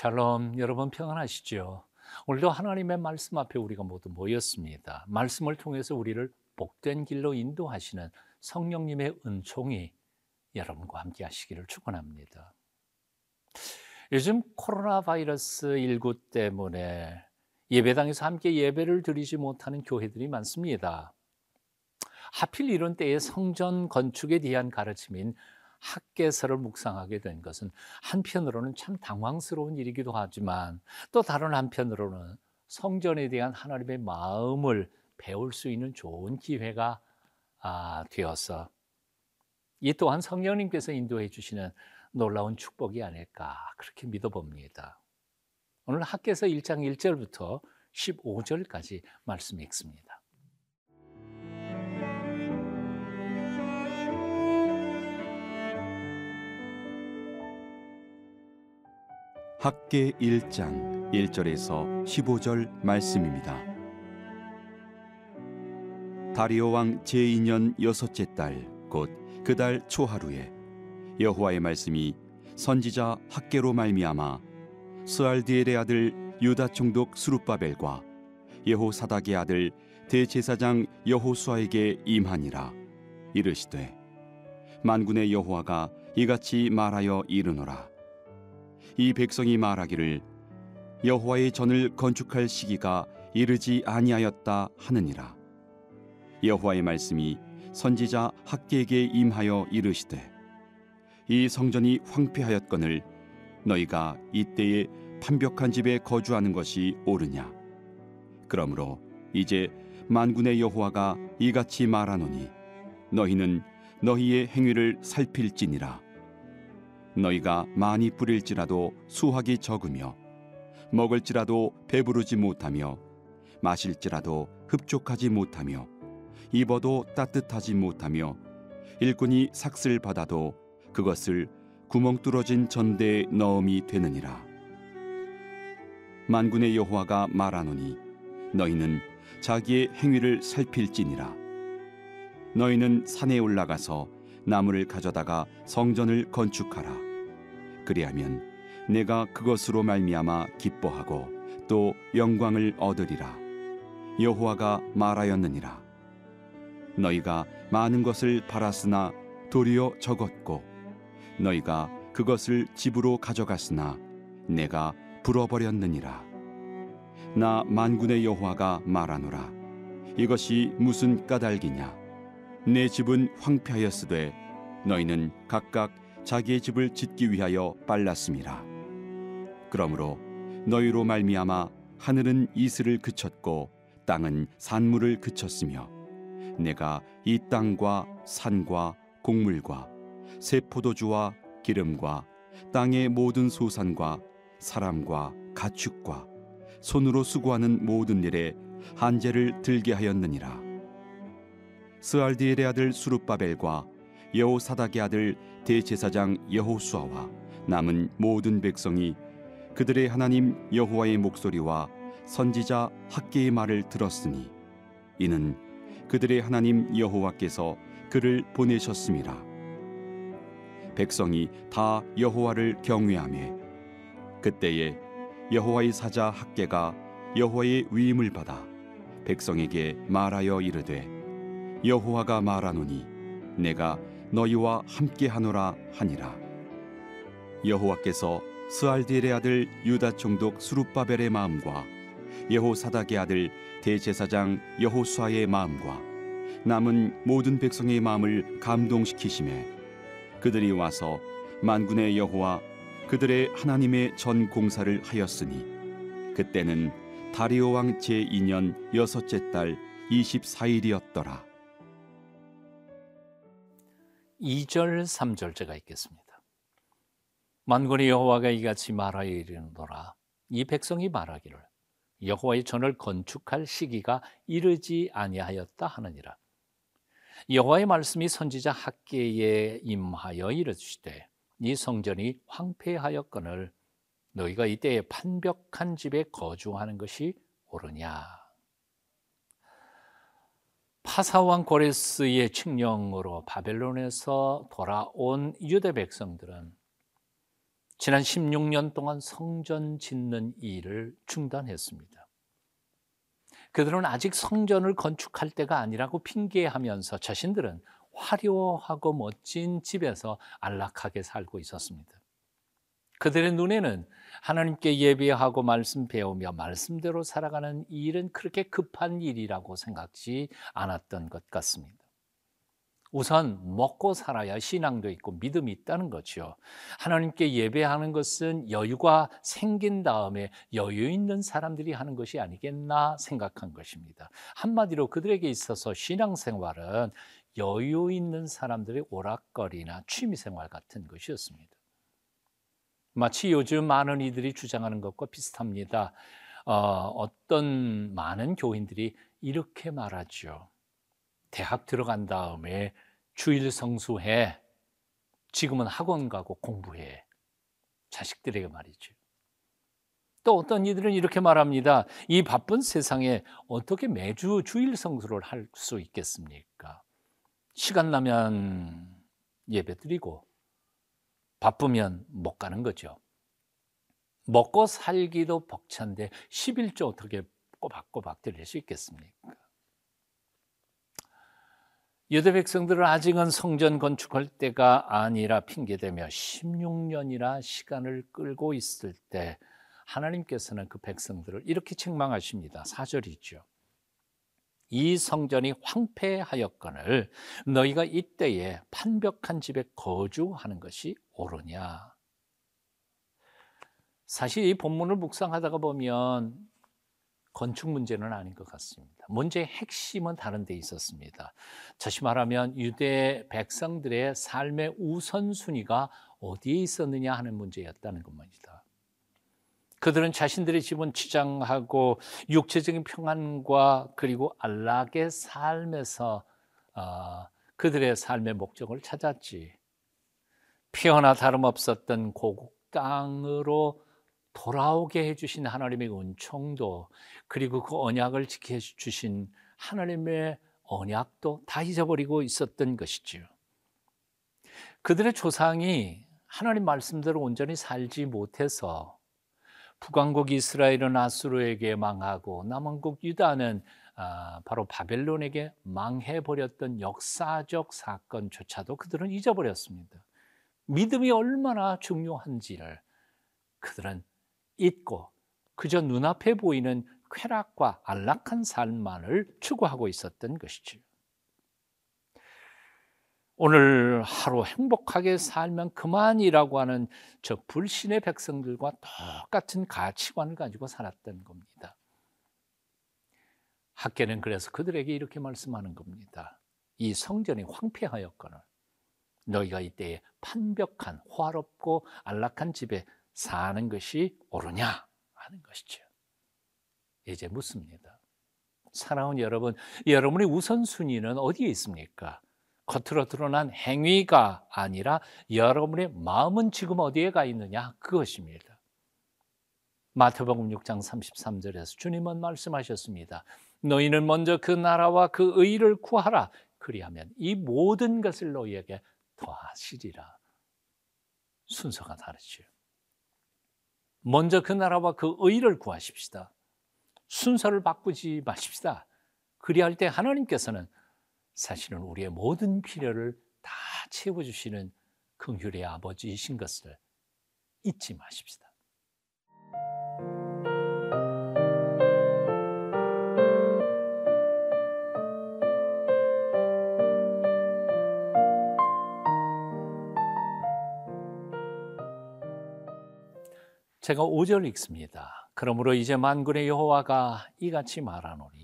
샬롬, 여러분 평안하시죠? 오늘도 하나님의 말씀 앞에 우리가 모두 모였습니다. 말씀을 통해서 우리를 복된 길로 인도하시는 성령님의 은총이 여러분과 함께 하시기를 축원합니다. 요즘 코로나 바이러스 19 때문에 예배당에서 함께 예배를 드리지 못하는 교회들이 많습니다. 하필 이런 때에 성전 건축에 대한 가르침인 학계서를 묵상하게 된 것은 한편으로는 참 당황스러운 일이기도 하지만 또 다른 한편으로는 성전에 대한 하나님의 마음을 배울 수 있는 좋은 기회가 아, 되어서 이 또한 성령님께서 인도해 주시는 놀라운 축복이 아닐까 그렇게 믿어봅니다. 오늘 학계서 1장 1절부터 15절까지 말씀 읽습니다. 학계 1장 1절에서 15절 말씀입니다. 다리오 왕 제2년 여섯째 달 곧 그 달 초하루에 여호와의 말씀이 선지자 학계로 말미암아 스알디엘의 아들 유다 총독 수룹바벨과 여호사닥의 아들 대제사장 여호수아에게 임하니라 이르시되 만군의 여호와가 이같이 말하여 이르노라 이 백성이 말하기를 여호와의 전을 건축할 시기가 이르지 아니하였다 하느니라. 여호와의 말씀이 선지자 학계에게 임하여 이르시되 이 성전이 황폐하였거늘 너희가 이때에 판벽한 집에 거주하는 것이 옳으냐? 그러므로 이제 만군의 여호와가 이같이 말하노니 너희는 너희의 행위를 살필지니라 너희가 많이 뿌릴지라도 수확이 적으며 먹을지라도 배부르지 못하며 마실지라도 흡족하지 못하며 입어도 따뜻하지 못하며 일꾼이 삭슬 받아도 그것을 구멍 뚫어진 전대에 넣음이 되느니라 만군의 여호와가 말하노니 너희는 자기의 행위를 살필지니라 너희는 산에 올라가서 나무를 가져다가 성전을 건축하라. 그리하면 내가 그것으로 말미암아 기뻐하고 또 영광을 얻으리라. 여호와가 말하였느니라. 너희가 많은 것을 팔았으나 도리어 적었고 너희가 그것을 집으로 가져갔으나 내가 불어버렸느니라. 나 만군의 여호와가 말하노라. 이것이 무슨 까닭이냐? 내 집은 황폐하였으되 너희는 각각 자기의 집을 짓기 위하여 빨랐음이라 그러므로 너희로 말미암아 하늘은 이슬을 그쳤고 땅은 산물을 그쳤으며 내가 이 땅과 산과 곡물과 새 포도주와 기름과 땅의 모든 소산과 사람과 가축과 손으로 수고하는 모든 일에 한재를 들게 하였느니라. 스알디엘의 아들 수룹바벨과 여호사닥의 아들 대제사장 여호수아와 남은 모든 백성이 그들의 하나님 여호와의 목소리와 선지자 학계의 말을 들었으니 이는 그들의 하나님 여호와께서 그를 보내셨음이라. 백성이 다 여호와를 경외하며 그때에 여호와의 사자 학계가 여호와의 위임을 받아 백성에게 말하여 이르되 여호와가 말하노니 내가 너희와 함께하노라 하니라. 여호와께서 스알디엘의 아들 유다 총독 수룹바벨의 마음과 여호사닥의 아들 대제사장 여호수아의 마음과 남은 모든 백성의 마음을 감동시키심에 그들이 와서 만군의 여호와 그들의 하나님의 전 공사를 하였으니 그때는 다리오 왕 제2년 여섯째 달 24일이었더라 2절 3절 제가 읽겠습니다. 만군의 여호와가 이같이 말하여 이르노라. 이 백성이 말하기를 여호와의 전을 건축할 시기가 이르지 아니하였다 하느니라. 여호와의 말씀이 선지자 학계에 임하여 이르시되 이 성전이 황폐하였거늘 너희가 이때에 판벽한 집에 거주하는 것이 옳으냐 파사왕 고레스의 칙령으로 바벨론에서 돌아온 유대 백성들은 지난 16년 동안 성전 짓는 일을 중단했습니다. 그들은 아직 성전을 건축할 때가 아니라고 핑계하면서 자신들은 화려하고 멋진 집에서 안락하게 살고 있었습니다. 그들의 눈에는 하나님께 예배하고 말씀 배우며 말씀대로 살아가는 일은 그렇게 급한 일이라고 생각지 않았던 것 같습니다. 우선 먹고 살아야 신앙도 있고 믿음이 있다는 거죠. 하나님께 예배하는 것은 여유가 생긴 다음에 여유 있는 사람들이 하는 것이 아니겠나 생각한 것입니다. 한마디로 그들에게 있어서 신앙생활은 여유 있는 사람들의 오락거리나 취미생활 같은 것이었습니다. 마치 요즘 많은 이들이 주장하는 것과 비슷합니다. 어, 떤 많은 교인들이 이렇게 말하죠. 대학 들어간 다음에 주일 성수해. 지금은 학원 가고 공부해. 자식들에게 말이죠. 또 어떤 이들은 이렇게 말합니다. 이 바쁜 세상에 어떻게 매주 주일 성수를 할 수 있겠습니까? 시간 나면 예배 드리고 바쁘면 못 가는 거죠. 먹고 살기도 벅찬데 11조 어떻게 꼬박꼬박 드릴 수 있겠습니까? 유대 백성들은 아직은 성전 건축할 때가 아니라 핑계대며 16년이나 시간을 끌고 있을 때 하나님께서는 그 백성들을 이렇게 책망하십니다. 4절이죠. 이 성전이 황폐하였거늘 너희가 이때에 판벽한 집에 거주하는 것이 옳으냐. 사실 이 본문을 묵상하다가 보면 건축 문제는 아닌 것 같습니다. 문제의 핵심은 다른 데 있었습니다. 다시 말하면 유대 백성들의 삶의 우선순위가 어디에 있었느냐 하는 문제였다는 것입니다. 그들은 자신들의 집은 치장하고 육체적인 평안과 그리고 안락의 삶에서 어, 그들의 삶의 목적을 찾았지. 피어나 다름없었던 고국 땅으로 돌아오게 해주신 하나님의 은총도 그리고 그 언약을 지켜주신 하나님의 언약도 다 잊어버리고 있었던 것이지요. 그들의 조상이 하나님 말씀대로 온전히 살지 못해서 북왕국 이스라엘은 아수르에게 망하고 남왕국 유다는 아, 바로 바벨론에게 망해버렸던 역사적 사건조차도 그들은 잊어버렸습니다. 믿음이 얼마나 중요한지를 그들은 잊고 그저 눈앞에 보이는 쾌락과 안락한 삶만을 추구하고 있었던 것이죠. 오늘 하루 행복하게 살면 그만이라고 하는 저 불신의 백성들과 똑같은 가치관을 가지고 살았던 겁니다. 학계는 그래서 그들에게 이렇게 말씀하는 겁니다. 이 성전이 황폐하였거늘 너희가 이때에 판벽한 화롭고 안락한 집에 사는 것이 옳으냐 하는 것이죠. 이제 묻습니다. 사랑하는 여러분, 여러분의 우선순위는 어디에 있습니까? 겉으로 드러난 행위가 아니라 여러분의 마음은 지금 어디에 가 있느냐? 그것입니다. 마태복음 6장 33절에서 주님은 말씀하셨습니다. 너희는 먼저 그 나라와 그 의를 구하라. 그리하면 이 모든 것을 너희에게 더하시리라. 순서가 다르죠. 먼저 그 나라와 그 의를 구하십시다. 순서를 바꾸지 마십시다. 그리할 때 하나님께서는 사실은 우리의 모든 필요를 다 채워주시는 긍휼의 아버지이신 것을 잊지 마십시다. 제가 5절 읽습니다. 그러므로 이제 만군의 여호와가 이같이 말하노니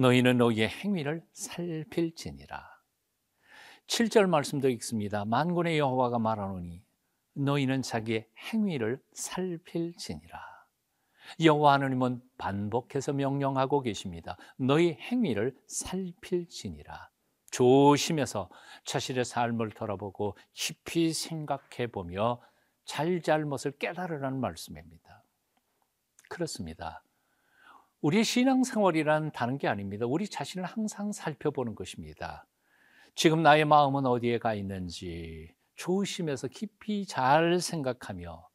너희는 너희의 행위를 살필지니라. 7절 말씀도 읽습니다. 만군의 여호와가 말하노니 너희는 자기의 행위를 살필지니라. 여호와 하나님은 반복해서 명령하고 계십니다. 너희 행위를 살필지니라. 조심해서 자신의 삶을 돌아보고 깊이 생각해 보며 잘잘못을 깨달으라는 말씀입니다. 그렇습니다. 우리의 신앙생활이란 다른 게 아닙니다. 우리 자신을 항상 살펴보는 것입니다. 지금 나의 마음은 어디에 가 있는지, 조심해서 깊이 잘 생각하며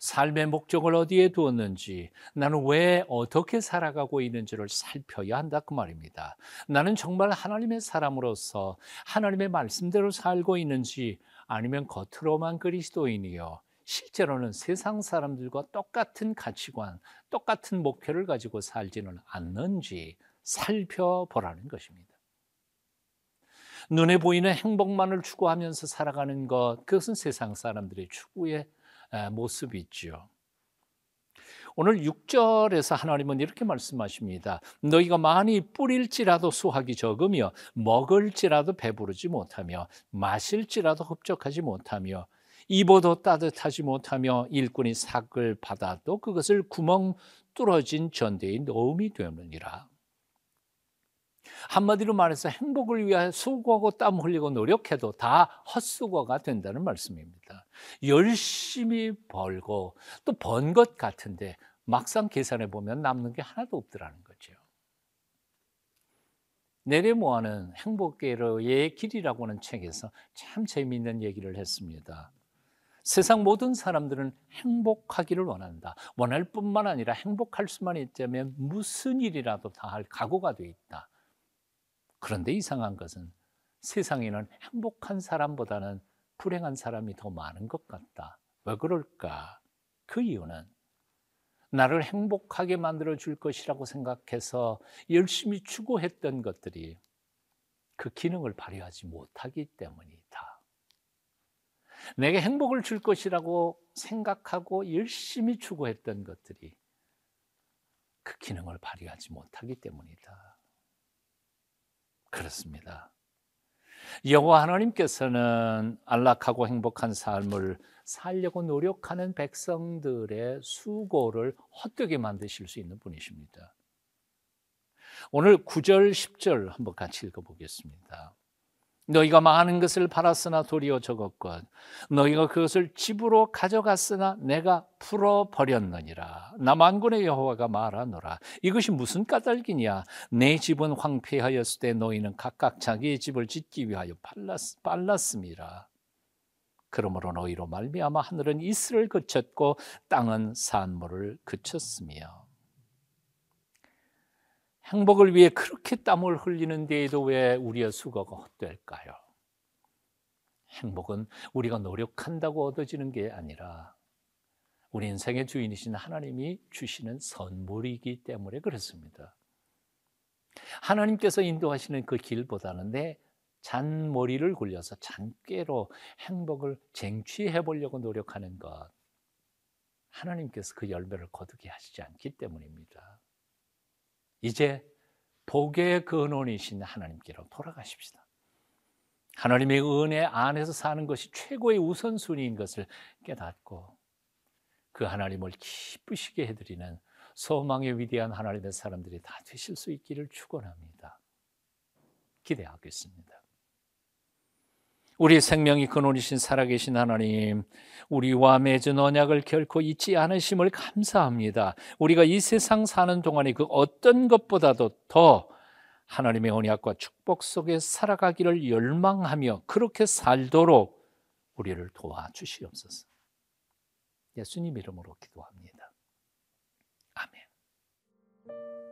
삶의 목적을 어디에 두었는지, 나는 왜 어떻게 살아가고 있는지를 살펴야 한다 그 말입니다. 나는 정말 하나님의 사람으로서 하나님의 말씀대로 살고 있는지 아니면 겉으로만 그리스도인이요. 실제로는 세상 사람들과 똑같은 가치관, 똑같은 목표를 가지고 살지는 않는지 살펴보라는 것입니다. 눈에 보이는 행복만을 추구하면서 살아가는 것, 그것은 세상 사람들의 추구의 모습이 있죠. 오늘 6절에서 하나님은 이렇게 말씀하십니다. 너희가 많이 뿌릴지라도 수확이 적으며 먹을지라도 배부르지 못하며 마실지라도 흡족하지 못하며 입어도 따뜻하지 못하며 일꾼이 삭을 받아도 그것을 구멍 뚫어진 전대에 넣음이 되느니라. 한마디로 말해서 행복을 위하여 수고하고 땀 흘리고 노력해도 다 헛수고가 된다는 말씀입니다. 열심히 벌고 또 번 것 같은데 막상 계산해 보면 남는 게 하나도 없더라는 거죠. 내레모아는 행복계로의 길이라고 하는 책에서 참 재미있는 얘기를 했습니다. 세상 모든 사람들은 행복하기를 원한다. 원할 뿐만 아니라 행복할 수만 있다면 무슨 일이라도 다 할 각오가 돼 있다. 그런데 이상한 것은 세상에는 행복한 사람보다는 불행한 사람이 더 많은 것 같다. 왜 그럴까? 그 이유는 나를 행복하게 만들어 줄 것이라고 생각해서 열심히 추구했던 것들이 그 기능을 발휘하지 못하기 때문이다. 내게 행복을 줄 것이라고 생각하고 열심히 추구했던 것들이 그 기능을 발휘하지 못하기 때문이다. 그렇습니다. 여호와 하나님께서는 안락하고 행복한 삶을 살려고 노력하는 백성들의 수고를 헛되게 만드실 수 있는 분이십니다. 오늘 9절, 10절 한번 같이 읽어보겠습니다. 너희가 많은 것을 팔았으나 도리어 적었건 너희가 그것을 집으로 가져갔으나 내가 풀어 버렸느니라. 나 만군의 여호와가 말하노라. 이것이 무슨 까닭이냐? 내 집은 황폐하였을 때 너희는 각각 자기의 집을 짓기 위하여 빨랐, 빨랐음이라. 그러므로 너희로 말미암아 하늘은 이슬을 그쳤고 땅은 산모를 그쳤으며 행복을 위해 그렇게 땀을 흘리는 데에도 왜 우리의 수고가 헛될까요? 행복은 우리가 노력한다고 얻어지는 게 아니라 우리 인생의 주인이신 하나님이 주시는 선물이기 때문에 그렇습니다. 하나님께서 인도하시는 그 길보다는 내 잔머리를 굴려서 잔꾀로 행복을 쟁취해 보려고 노력하는 것. 하나님께서 그 열매를 거두게 하시지 않기 때문입니다. 이제 복의 근원이신 하나님께로 돌아가십시다. 하나님의 은혜 안에서 사는 것이 최고의 우선순위인 것을 깨닫고 그 하나님을 기쁘시게 해드리는 소망의 위대한 하나님의 사람들이 다 되실 수 있기를 축원합니다. 기대하겠습니다. 우리 생명이 근원이신 살아계신 하나님, 우리와 맺은 언약을 결코 잊지 않으심을 감사합니다. 우리가 이 세상 사는 동안에 그 어떤 것보다도 더 하나님의 언약과 축복 속에 살아가기를 열망하며 그렇게 살도록 우리를 도와주시옵소서. 예수님 이름으로 기도합니다. 아멘.